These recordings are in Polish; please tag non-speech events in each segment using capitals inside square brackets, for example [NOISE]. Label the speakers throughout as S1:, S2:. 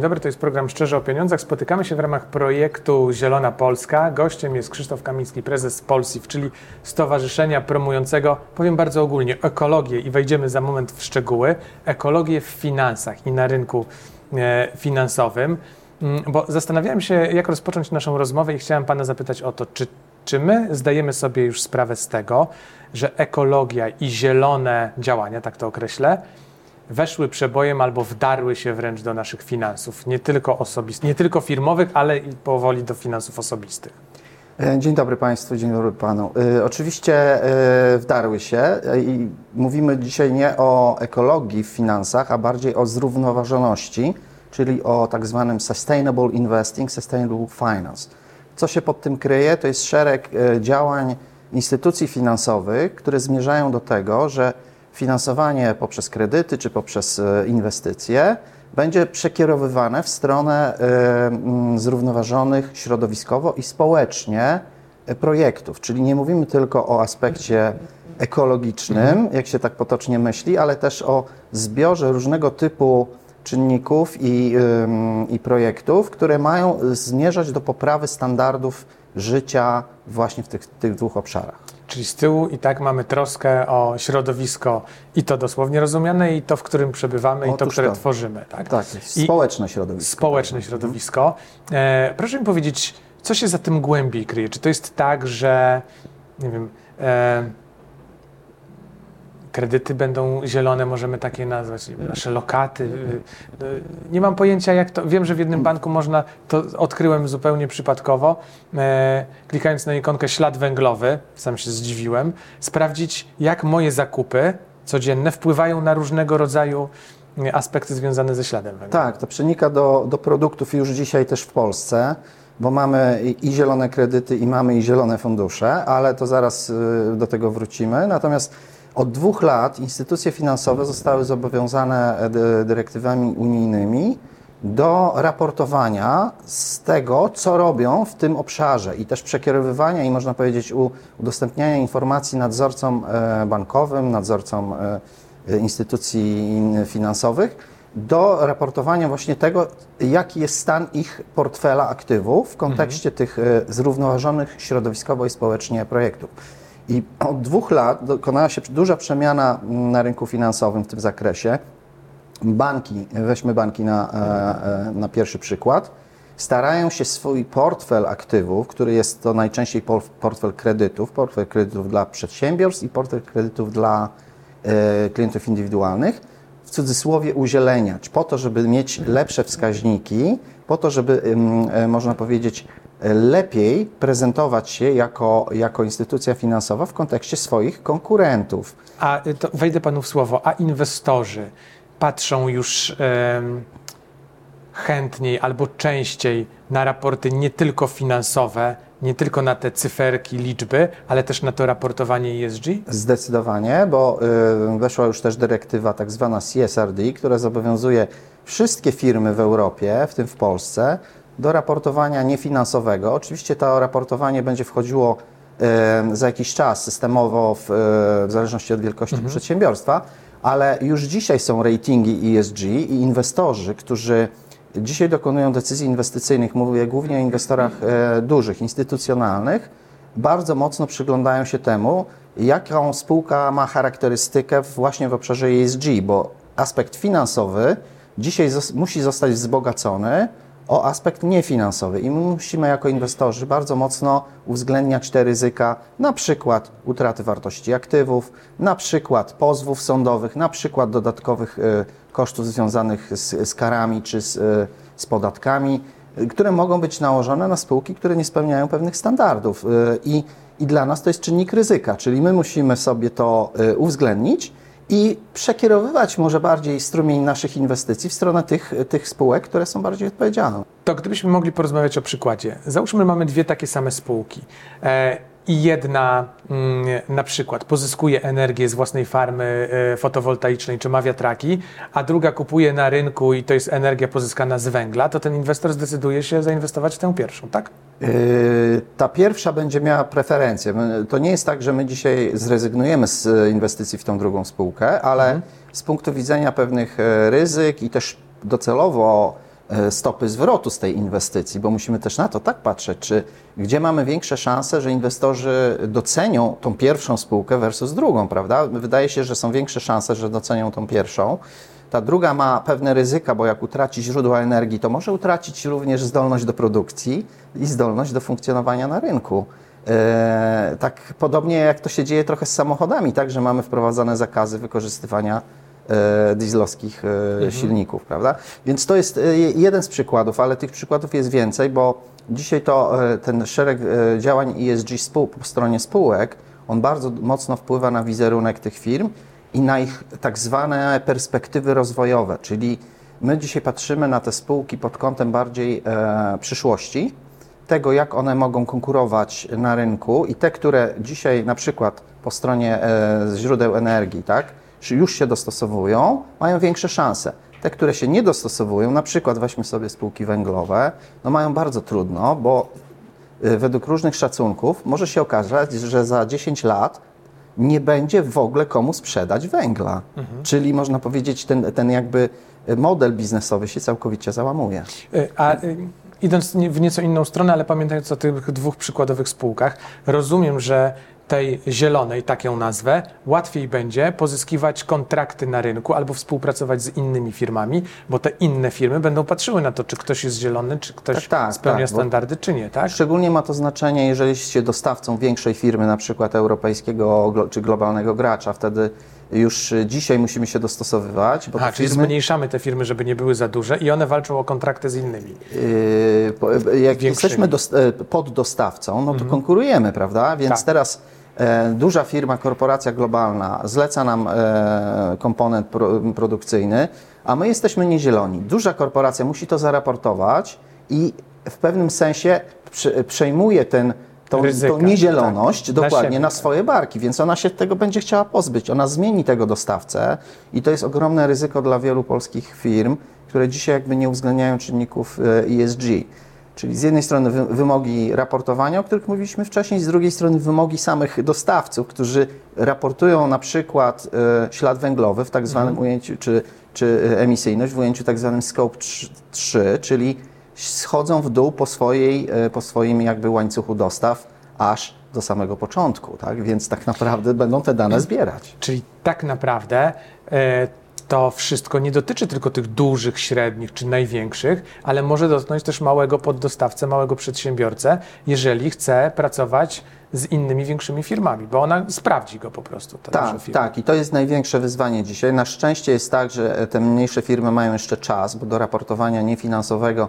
S1: Dzień dobry. To jest program Szczerze o Pieniądzach. Spotykamy się w ramach projektu Zielona Polska. Gościem jest Krzysztof Kamiński, prezes Polsif, czyli stowarzyszenia promującego, powiem bardzo ogólnie, ekologię i wejdziemy za moment w szczegóły, ekologię w finansach i na rynku e, finansowym. Mm, Bo zastanawiałem się, jak rozpocząć naszą rozmowę i chciałem Pana zapytać o to, czy, czy my zdajemy sobie już sprawę z tego, że ekologia i zielone działania, tak to określę, weszły przebojem albo wdarły się wręcz do naszych finansów, nie tylko osobistych, nie tylko firmowych, ale i powoli do finansów osobistych.
S2: E, Dzień dobry Państwu, dzień dobry Panu. E, Oczywiście e, wdarły się i mówimy dzisiaj nie o ekologii w finansach, a bardziej o zrównoważoności, czyli o tak zwanym sustainable investing, sustainable finance. Co się pod tym kryje? To jest szereg działań instytucji finansowych, które zmierzają do tego, że finansowanie poprzez kredyty czy poprzez e, inwestycje będzie przekierowywane w stronę e, mm, zrównoważonych środowiskowo i społecznie e, projektów. Czyli nie mówimy tylko o aspekcie ekologicznym, jak się tak potocznie myśli, ale też o zbiorze różnego typu czynników i, i projektów, które mają zmierzać do poprawy standardów życia właśnie w tych, tych dwóch obszarach.
S1: Czyli z tyłu i tak mamy troskę o środowisko i to dosłownie rozumiane, i to, w którym przebywamy, i to,
S2: Otóż
S1: które
S2: to.
S1: tworzymy. Tak,
S2: Tak, społeczne środowisko.
S1: społeczne środowisko. E, proszę mi powiedzieć, co się za tym głębiej kryje? Czy to jest tak, że nie wiem, e, kredyty będą zielone, możemy takie nazwać, nasze lokaty. y, y, Nie mam pojęcia, jak to. Wiem, że w jednym banku można, to odkryłem zupełnie przypadkowo, e, klikając na ikonkę ślad węglowy, sam się zdziwiłem, sprawdzić, jak moje zakupy codzienne wpływają na różnego rodzaju y, aspekty związane ze śladem węglowym.
S2: Tak, to przenika do, do produktów już dzisiaj też w Polsce, bo mamy i, zielone kredyty, i mamy i zielone fundusze, ale to zaraz y, do tego wrócimy. Natomiast od dwóch lat instytucje finansowe zostały zobowiązane e, dy- dyrektywami unijnymi do raportowania z tego, co robią w tym obszarze i też przekierowywania i można powiedzieć udostępniania informacji nadzorcom e, bankowym, nadzorcom e, instytucji finansowych do raportowania właśnie tego, jaki jest stan ich portfela aktywów w kontekście tych e, zrównoważonych środowiskowo i społecznie projektów. I od dwóch lat dokonała się duża przemiana mm, na rynku finansowym w tym zakresie. Banki, weźmy banki na, e, e, na pierwszy przykład, starają się swój portfel aktywów, który jest to najczęściej por- portfel kredytów, portfel kredytów dla przedsiębiorstw i portfel kredytów dla e, klientów indywidualnych, w cudzysłowie uzieleniać, po to, żeby mieć lepsze wskaźniki, po to, żeby, można powiedzieć, lepiej prezentować się jako, jako instytucja finansowa w kontekście swoich konkurentów.
S1: A y, wejdę panu w słowo, a inwestorzy patrzą już chętniej albo częściej na raporty nie tylko finansowe, nie tylko na te cyferki, liczby, ale też na to raportowanie ESG?
S2: Zdecydowanie, bo y, weszła już też dyrektywa tak zwana CSRD, która zobowiązuje wszystkie firmy w Europie, w tym w Polsce, do raportowania niefinansowego. Oczywiście to raportowanie będzie wchodziło za jakiś czas systemowo, w, y, w zależności od wielkości przedsiębiorstwa, ale już dzisiaj są ratingi ESG i inwestorzy, którzy dzisiaj dokonują decyzji inwestycyjnych, mówię głównie o inwestorach e, dużych, instytucjonalnych, bardzo mocno przyglądają się temu, jaką spółka ma charakterystykę właśnie w obszarze ESG, bo aspekt finansowy dzisiaj musi zostać wzbogacony o aspekt niefinansowy i my musimy jako inwestorzy bardzo mocno uwzględniać te ryzyka, na przykład utraty wartości aktywów, na przykład pozwów sądowych, na przykład dodatkowych e, kosztów związanych z, z karami czy z, e, z podatkami, e, które mogą być nałożone na spółki, które nie spełniają pewnych standardów. I, I dla nas to jest czynnik ryzyka, czyli my musimy sobie to uwzględnić i przekierowywać może bardziej strumień naszych inwestycji w stronę tych, tych spółek, które są bardziej odpowiedzialne.
S1: To gdybyśmy mogli porozmawiać o przykładzie. Załóżmy, mamy dwie takie same spółki. E, i jedna mm, na przykład pozyskuje energię z własnej farmy e, fotowoltaicznej czy ma wiatraki, a druga kupuje na rynku i to jest energia pozyskana z węgla, to ten inwestor zdecyduje się zainwestować w tę pierwszą, tak?
S2: Yy, Ta pierwsza będzie miała preferencję. To nie jest tak, że my dzisiaj zrezygnujemy z inwestycji w tą drugą spółkę, ale z punktu widzenia pewnych e, ryzyk i też docelowo e, stopy zwrotu z tej inwestycji, bo musimy też na to tak patrzeć, czy gdzie mamy większe szanse, że inwestorzy docenią tą pierwszą spółkę versus drugą, prawda? Wydaje się, że są większe szanse, że docenią tą pierwszą. Ta druga ma pewne ryzyka, bo jak utraci źródła energii, to może utracić również zdolność do produkcji i zdolność do funkcjonowania na rynku. E, tak podobnie jak to się dzieje trochę z samochodami, tak, że mamy wprowadzane zakazy wykorzystywania e, dieslowskich e, silników, prawda? Więc to jest e, jeden z przykładów, ale tych przykładów jest więcej, bo dzisiaj to e, ten szereg e, działań ESG spół, po stronie spółek, on bardzo mocno wpływa na wizerunek tych firm i na ich tak zwane perspektywy rozwojowe, czyli my dzisiaj patrzymy na te spółki pod kątem bardziej e, przyszłości, tego jak one mogą konkurować na rynku i te, które dzisiaj na przykład po stronie e, źródeł energii, tak, już się dostosowują, mają większe szanse. Te, które się nie dostosowują, na przykład weźmy sobie spółki węglowe, no mają bardzo trudno, bo e, według różnych szacunków może się okazać, że za 10 lat nie będzie w ogóle komu sprzedać węgla. Czyli można powiedzieć, ten, ten jakby model biznesowy się całkowicie załamuje.
S1: Y, A y, idąc w nieco inną stronę, ale pamiętając o tych dwóch przykładowych spółkach, rozumiem, że tej zielonej, tak ją nazwę, łatwiej będzie pozyskiwać kontrakty na rynku albo współpracować z innymi firmami, bo te inne firmy będą patrzyły na to, czy ktoś jest zielony, czy ktoś
S2: Tak, tak,
S1: spełnia
S2: tak,
S1: standardy, czy nie, tak?
S2: Szczególnie ma to znaczenie, jeżeli jesteście dostawcą większej firmy, na przykład europejskiego czy globalnego gracza, wtedy już dzisiaj musimy się dostosowywać, bo te
S1: czyli
S2: firmy,
S1: zmniejszamy te firmy, żeby nie były za duże i one walczą o kontrakty z innymi.
S2: Yy, po- jak
S1: Większymi.
S2: jesteśmy e, poddostawcą, no to konkurujemy, prawda? Więc
S1: Tak.
S2: teraz duża firma, korporacja globalna zleca nam e, komponent pro, produkcyjny, a my jesteśmy niezieloni. Duża korporacja musi to zaraportować i w pewnym sensie prze, przejmuje ten, tą,
S1: Ryzyka,
S2: tą niezieloność
S1: tak. Na
S2: dokładnie na
S1: tak.
S2: swoje barki, więc ona się tego będzie chciała pozbyć. Ona zmieni tego dostawcę i to jest ogromne ryzyko dla wielu polskich firm, które dzisiaj jakby nie uwzględniają czynników e, ESG. Czyli z jednej strony wy- wymogi raportowania, o których mówiliśmy wcześniej, z drugiej strony wymogi samych dostawców, którzy raportują na przykład e, ślad węglowy w tak zwanym ujęciu, czy, czy emisyjność w ujęciu tak zwanym scope 3, czyli schodzą w dół po, swojej, e, po swoim jakby łańcuchu dostaw aż do samego początku, tak? Więc tak naprawdę będą te dane zbierać.
S1: Czyli tak naprawdę e, to wszystko nie dotyczy tylko tych dużych, średnich czy największych, ale może dotknąć też małego poddostawcę, małego przedsiębiorcę, jeżeli chce pracować z innymi większymi firmami, bo ona sprawdzi go po prostu.
S2: Tak, tak. I to jest największe wyzwanie dzisiaj. Na szczęście jest tak, że te mniejsze firmy mają jeszcze czas, bo do raportowania niefinansowego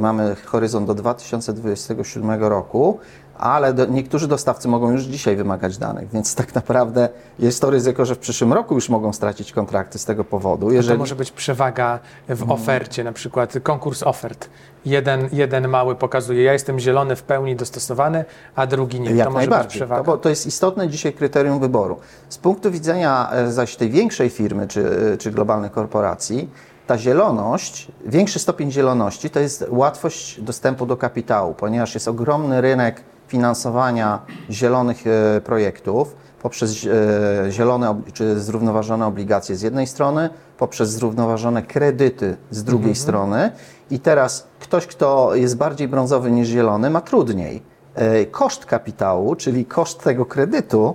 S2: mamy horyzont do 2027 roku, ale do, niektórzy dostawcy mogą już dzisiaj wymagać danych, więc tak naprawdę jest to ryzyko, że w przyszłym roku już mogą stracić kontrakty z tego powodu.
S1: To
S2: Jeżeli...
S1: może być przewaga w
S2: Mhm.
S1: ofercie, na przykład konkurs ofert. Jeden, jeden mały pokazuje, ja jestem zielony w pełni dostosowany, a drugi nie.
S2: Jak
S1: to może być przewaga.
S2: To, bo to jest istotne dzisiaj kryterium wyboru. Z punktu widzenia e, zaś tej większej firmy czy, czy globalnej korporacji, ta zieloność, większy stopień zieloności to jest łatwość dostępu do kapitału, ponieważ jest ogromny rynek finansowania zielonych e, projektów poprzez e, zielone czy zrównoważone obligacje z jednej strony, poprzez zrównoważone kredyty z drugiej strony. I teraz ktoś, kto jest bardziej brązowy niż zielony, ma trudniej. E, Koszt kapitału, czyli koszt tego kredytu,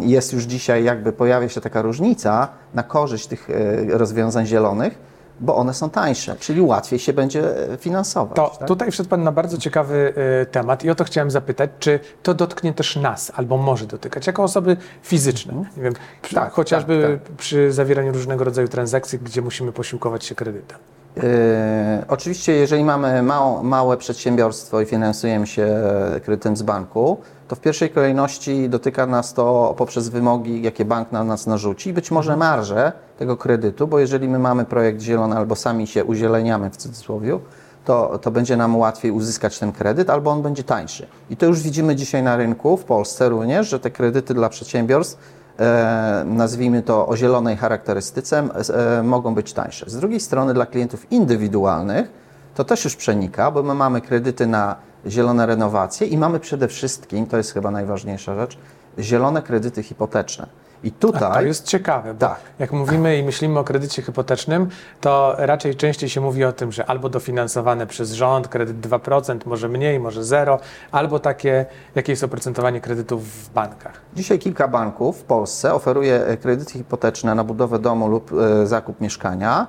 S2: jest już dzisiaj, jakby pojawia się taka różnica na korzyść tych e, rozwiązań zielonych, bo one są tańsze, czyli łatwiej się będzie e, finansować.
S1: To
S2: tak?
S1: tutaj wszedł Pan na bardzo ciekawy y, temat i o to chciałem zapytać, czy to dotknie też nas, albo może dotykać, jako osoby fizyczne. Nie wiem, przy,
S2: Tak,
S1: chociażby
S2: tak,
S1: przy zawieraniu różnego rodzaju transakcji, gdzie musimy posiłkować się kredytem.
S2: E, oczywiście, jeżeli mamy małą, małe przedsiębiorstwo i finansujemy się e, kredytem z banku, to w pierwszej kolejności dotyka nas to poprzez wymogi, jakie bank na nas narzuci, być może marże tego kredytu, bo jeżeli my mamy projekt zielony albo sami się uzieleniamy w cudzysłowie, to, to będzie nam łatwiej uzyskać ten kredyt, albo on będzie tańszy. I to już widzimy dzisiaj na rynku, w Polsce również, że te kredyty dla przedsiębiorstw nazwijmy to o zielonej charakterystyce, e, mogą być tańsze. Z drugiej strony dla klientów indywidualnych to też już przenika, bo my mamy kredyty na zielone renowacje i mamy przede wszystkim, to jest chyba najważniejsza rzecz, zielone kredyty hipoteczne. I tutaj.
S1: A to jest ciekawe, bo
S2: Tak.
S1: jak mówimy i myślimy o kredycie hipotecznym, to raczej częściej się mówi o tym, że albo dofinansowane przez rząd, kredyt 2%, może mniej, może zero, albo takie, jakie jest oprocentowanie kredytów w bankach.
S2: Dzisiaj kilka banków w Polsce oferuje e, kredyty hipoteczne na budowę domu lub e, zakup mieszkania,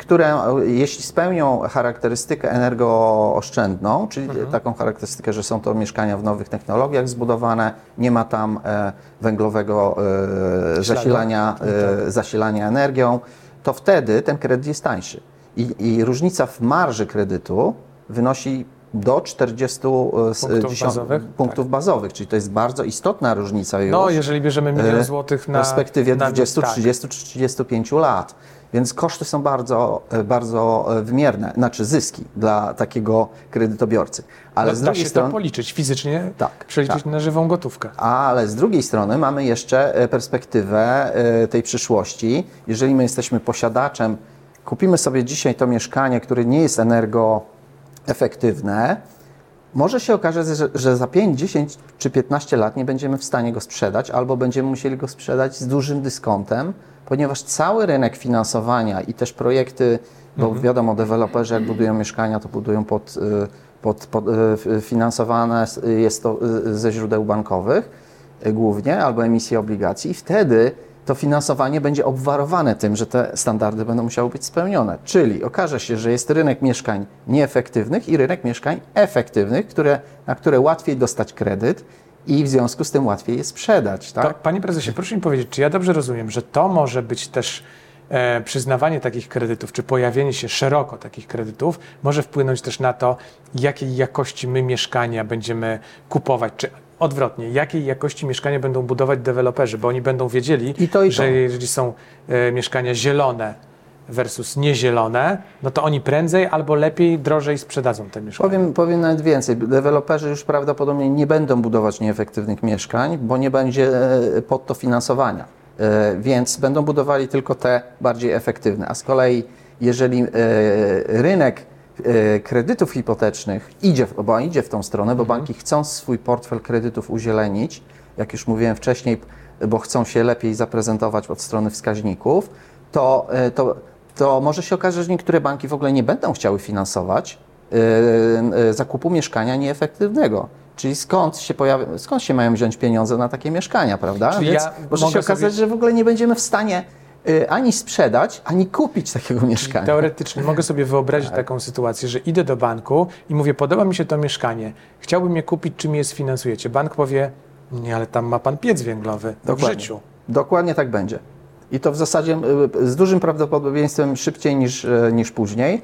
S2: które e, jeśli spełnią charakterystykę energooszczędną, czyli taką charakterystykę, że są to mieszkania w nowych technologiach zbudowane, nie ma tam e, węglowego e, zasilania, e, zasilania energią, to wtedy ten kredyt jest tańszy. I, I różnica w marży kredytu wynosi do 40 z-
S1: Punktów
S2: dziesiąt-
S1: bazowych?
S2: punktów bazowych, czyli to jest bardzo istotna różnica już
S1: No, jeżeli bierzemy milion złotych
S2: w
S1: na...
S2: perspektywie
S1: na,
S2: 20,
S1: tak.
S2: 30 czy 35 lat. Więc koszty są bardzo, e, bardzo e, wymierne, znaczy zyski dla takiego kredytobiorcy. Ale
S1: No,
S2: z drugiej
S1: się
S2: strony,
S1: to policzyć fizycznie,
S2: Tak,
S1: przeliczyć
S2: tak.
S1: na żywą gotówkę.
S2: ale z drugiej strony mamy jeszcze e, perspektywę tej przyszłości. Jeżeli my jesteśmy posiadaczem, kupimy sobie dzisiaj to mieszkanie, które nie jest energoefektywne, może się okazać, że, że za 5, 10 czy 15 lat nie będziemy w stanie go sprzedać, albo będziemy musieli go sprzedać z dużym dyskontem, ponieważ cały rynek finansowania i też projekty, bo wiadomo, deweloperzy jak budują mieszkania, to budują pod, y, pod, pod y, finansowane jest to y, ze źródeł bankowych głównie, albo emisji obligacji. I wtedy to finansowanie będzie obwarowane tym, że te standardy będą musiały być spełnione. Czyli okaże się, że jest rynek mieszkań nieefektywnych i rynek mieszkań efektywnych, które, na które łatwiej dostać kredyt i w związku z tym łatwiej je sprzedać. Tak?
S1: To, panie prezesie, proszę mi powiedzieć, czy ja dobrze rozumiem, że to może być też e, przyznawanie takich kredytów, czy pojawienie się szeroko takich kredytów, może wpłynąć też na to, jakiej jakości my mieszkania będziemy kupować, czy odwrotnie, jakiej jakości mieszkania będą budować deweloperzy, bo oni będą wiedzieli,
S2: I to, i to.
S1: że jeżeli są e, mieszkania zielone versus niezielone, no to oni prędzej albo lepiej, drożej sprzedadzą te mieszkania.
S2: Powiem, powiem nawet więcej. Deweloperzy już prawdopodobnie nie będą budować nieefektywnych mieszkań, bo nie będzie e, pod to finansowania. E, Więc będą budowali tylko te bardziej efektywne. A z kolei, jeżeli rynek kredytów hipotecznych idzie, bo idzie w tą stronę, bo banki chcą swój portfel kredytów uzielenić, jak już mówiłem wcześniej, bo chcą się lepiej zaprezentować od strony wskaźników, to, e, to, to może się okazać, że niektóre banki w ogóle nie będą chciały finansować e, e, zakupu mieszkania nieefektywnego. Czyli skąd się, skąd się mają wziąć pieniądze na takie mieszkania, prawda?
S1: Czyli
S2: Więc
S1: ja
S2: może się okazać,
S1: sobie-
S2: że w ogóle nie będziemy w stanie e, ani sprzedać, ani kupić takiego mieszkania.
S1: Teoretycznie mogę sobie wyobrazić taką sytuację, że idę do banku i mówię, podoba mi się to mieszkanie, chciałbym je kupić, czy mi je sfinansujecie? Bank powie, nie, ale tam ma pan piec węglowy w
S2: Dokładnie.
S1: życiu.
S2: Dokładnie tak będzie. I to w zasadzie y, z dużym prawdopodobieństwem szybciej niż, y, niż później,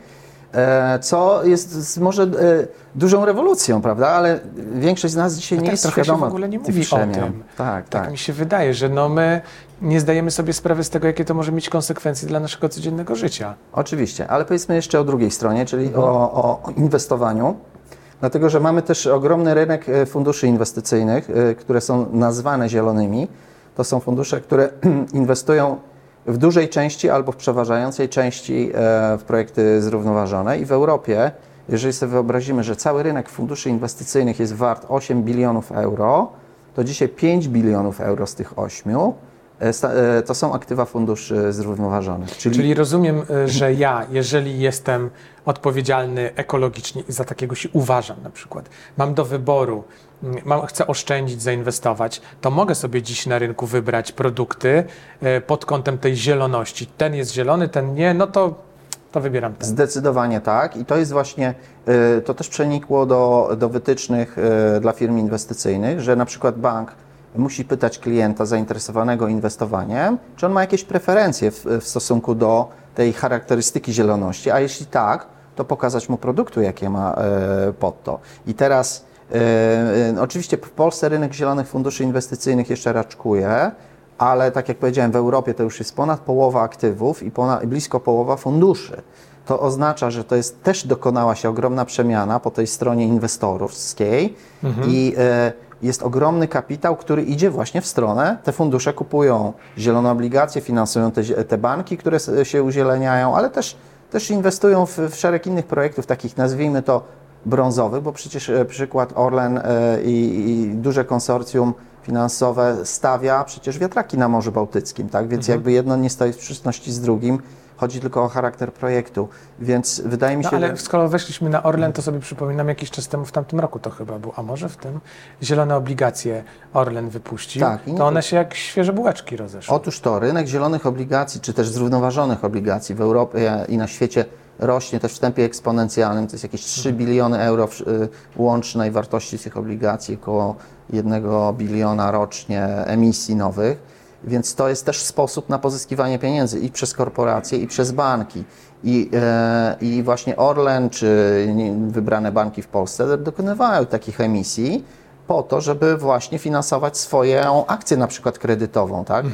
S2: co jest może y, dużą rewolucją, prawda? Ale większość z nas dzisiaj nie
S1: tak
S2: jest
S1: trochę się
S2: świadoma
S1: w ogóle nie mówi o tym.
S2: Tak,
S1: Tak
S2: tak.
S1: mi się wydaje, że no my nie zdajemy sobie sprawy z tego, jakie to może mieć konsekwencje dla naszego codziennego życia.
S2: Oczywiście, ale powiedzmy jeszcze o drugiej stronie, czyli
S1: Mhm.
S2: o, o inwestowaniu. Dlatego, że mamy też ogromny rynek e, funduszy inwestycyjnych, e, które są nazwane zielonymi. To są fundusze, które [CLEARS THROAT] inwestują w dużej części albo w przeważającej części e, w projekty zrównoważone. I w Europie, jeżeli sobie wyobrazimy, że cały rynek funduszy inwestycyjnych jest wart 8 bilionów euro, to dzisiaj 5 bilionów euro z tych 8 e, e, to są aktywa funduszy zrównoważonych.
S1: Czyli rozumiem, y, że ja, jeżeli jestem odpowiedzialny ekologicznie i za takiego się uważam na przykład, mam do wyboru, chcę oszczędzić, zainwestować, to mogę sobie dziś na rynku wybrać produkty y, pod kątem tej zieloności. Ten jest zielony, ten nie, no to, to wybieram ten.
S2: Zdecydowanie tak i to jest właśnie, y, to też przenikło do, do wytycznych y, dla firm inwestycyjnych, że na przykład bank musi pytać klienta zainteresowanego inwestowaniem, czy on ma jakieś preferencje w, w stosunku do tej charakterystyki zieloności, a jeśli tak, to pokazać mu produktu, jakie ma pod to. I teraz oczywiście w Polsce rynek zielonych funduszy inwestycyjnych jeszcze raczkuje, ale tak jak powiedziałem, w Europie to już jest ponad połowa aktywów i ponad, blisko połowa funduszy. To oznacza, że to jest też dokonała się ogromna przemiana po tej stronie inwestorskiej i e, jest ogromny kapitał, który idzie właśnie w stronę. Te fundusze kupują zielone obligacje, finansują te, te banki, które się uzieleniają, ale też, też inwestują w, w szereg innych projektów, takich nazwijmy to brązowych, bo przecież e, przykład Orlen e, i, i duże konsorcjum finansowe stawia przecież wiatraki na Morzu Bałtyckim, tak? Więc
S1: Mhm.
S2: jakby jedno nie stoi w sprzeczności z drugim. Chodzi tylko o charakter projektu, więc wydaje mi
S1: No,
S2: się,
S1: ale
S2: że...
S1: skoro weszliśmy na Orlen, to sobie przypominam jakiś czas temu, w tamtym roku to chyba był, a może w tym zielone obligacje Orlen wypuścił,
S2: Tak,
S1: to one się jak świeże bułeczki rozeszły.
S2: Otóż to, rynek zielonych obligacji, czy też zrównoważonych obligacji w Europie i na świecie rośnie też w tempie eksponencjalnym. To jest jakieś 3 biliony euro w, y, łącznej wartości tych obligacji, około 1 biliona rocznie emisji nowych. Więc to jest też sposób na pozyskiwanie pieniędzy i przez korporacje, i przez banki. I, e, I właśnie Orlen czy wybrane banki w Polsce dokonywają takich emisji po to, żeby właśnie finansować swoją akcję na przykład kredytową, tak?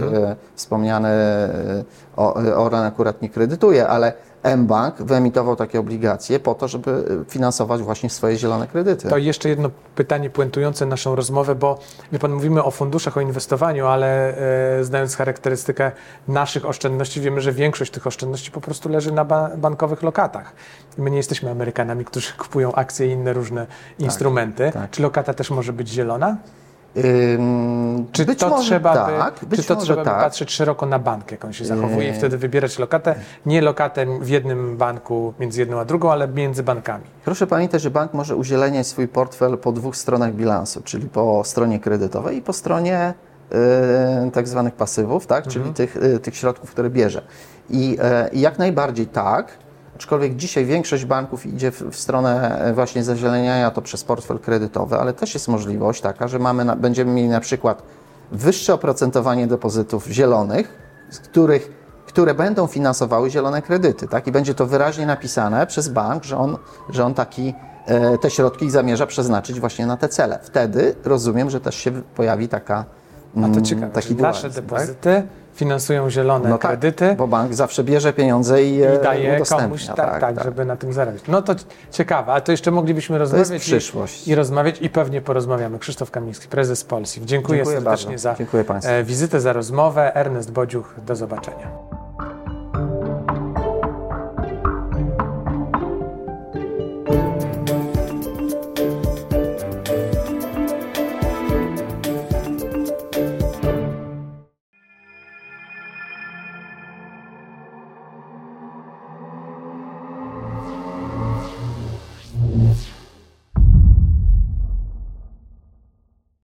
S2: Wspomniany e, o- e, Orlen akurat nie kredytuje, ale mBank wyemitował takie obligacje po to, żeby e, finansować właśnie swoje zielone kredyty.
S1: To jeszcze jedno pytanie puentujące naszą rozmowę, bo wie pan, mówimy o funduszach, o inwestowaniu, ale e, znając charakterystykę naszych oszczędności, wiemy, że większość tych oszczędności po prostu leży na ba- bankowych lokatach. My nie jesteśmy Amerykanami, którzy kupują akcje i inne różne instrumenty.
S2: tak.
S1: Czy lokata też może być zielona?
S2: Ym,
S1: Czy
S2: być
S1: to
S2: może
S1: trzeba,
S2: tak,
S1: by, czy to trzeba
S2: tak.
S1: patrzeć szeroko na bank, jak on się zachowuje i wtedy wybierać lokatę, nie lokatę w jednym banku między jedną a drugą, ale między bankami.
S2: Proszę pamiętać, że bank może uzieleniać swój portfel po dwóch stronach bilansu, czyli po stronie kredytowej i po stronie e, tak zwanych pasywów, tak? czyli tych, e, tych środków, które bierze. I, e, I jak najbardziej tak, aczkolwiek dzisiaj większość banków idzie w, w stronę e, właśnie zazieleniania to przez portfel kredytowy, ale też jest możliwość taka, że mamy na, będziemy mieli na przykład wyższe oprocentowanie depozytów zielonych, z których które będą finansowały zielone kredyty, tak? I będzie to wyraźnie napisane przez bank, że on, że on taki, e, te środki zamierza przeznaczyć właśnie na te cele. Wtedy rozumiem, że też się pojawi taka
S1: A to
S2: mm,
S1: ciekawe,
S2: taki
S1: nasze
S2: dualizm,
S1: depozyty finansują zielone
S2: No tak,
S1: kredyty
S2: Bo bank zawsze bierze pieniądze i, e,
S1: i daje komuś, tak, tak, żeby na tym zarabiać. No to ciekawe, ale to jeszcze moglibyśmy rozmawiać i, i rozmawiać i pewnie porozmawiamy. Krzysztof Kamiński, prezes Polsif. Dziękuję,
S2: Dziękuję
S1: serdecznie
S2: bardzo.
S1: za
S2: Dziękuję
S1: e, wizytę, za rozmowę. Ernest Bodziuch, do zobaczenia.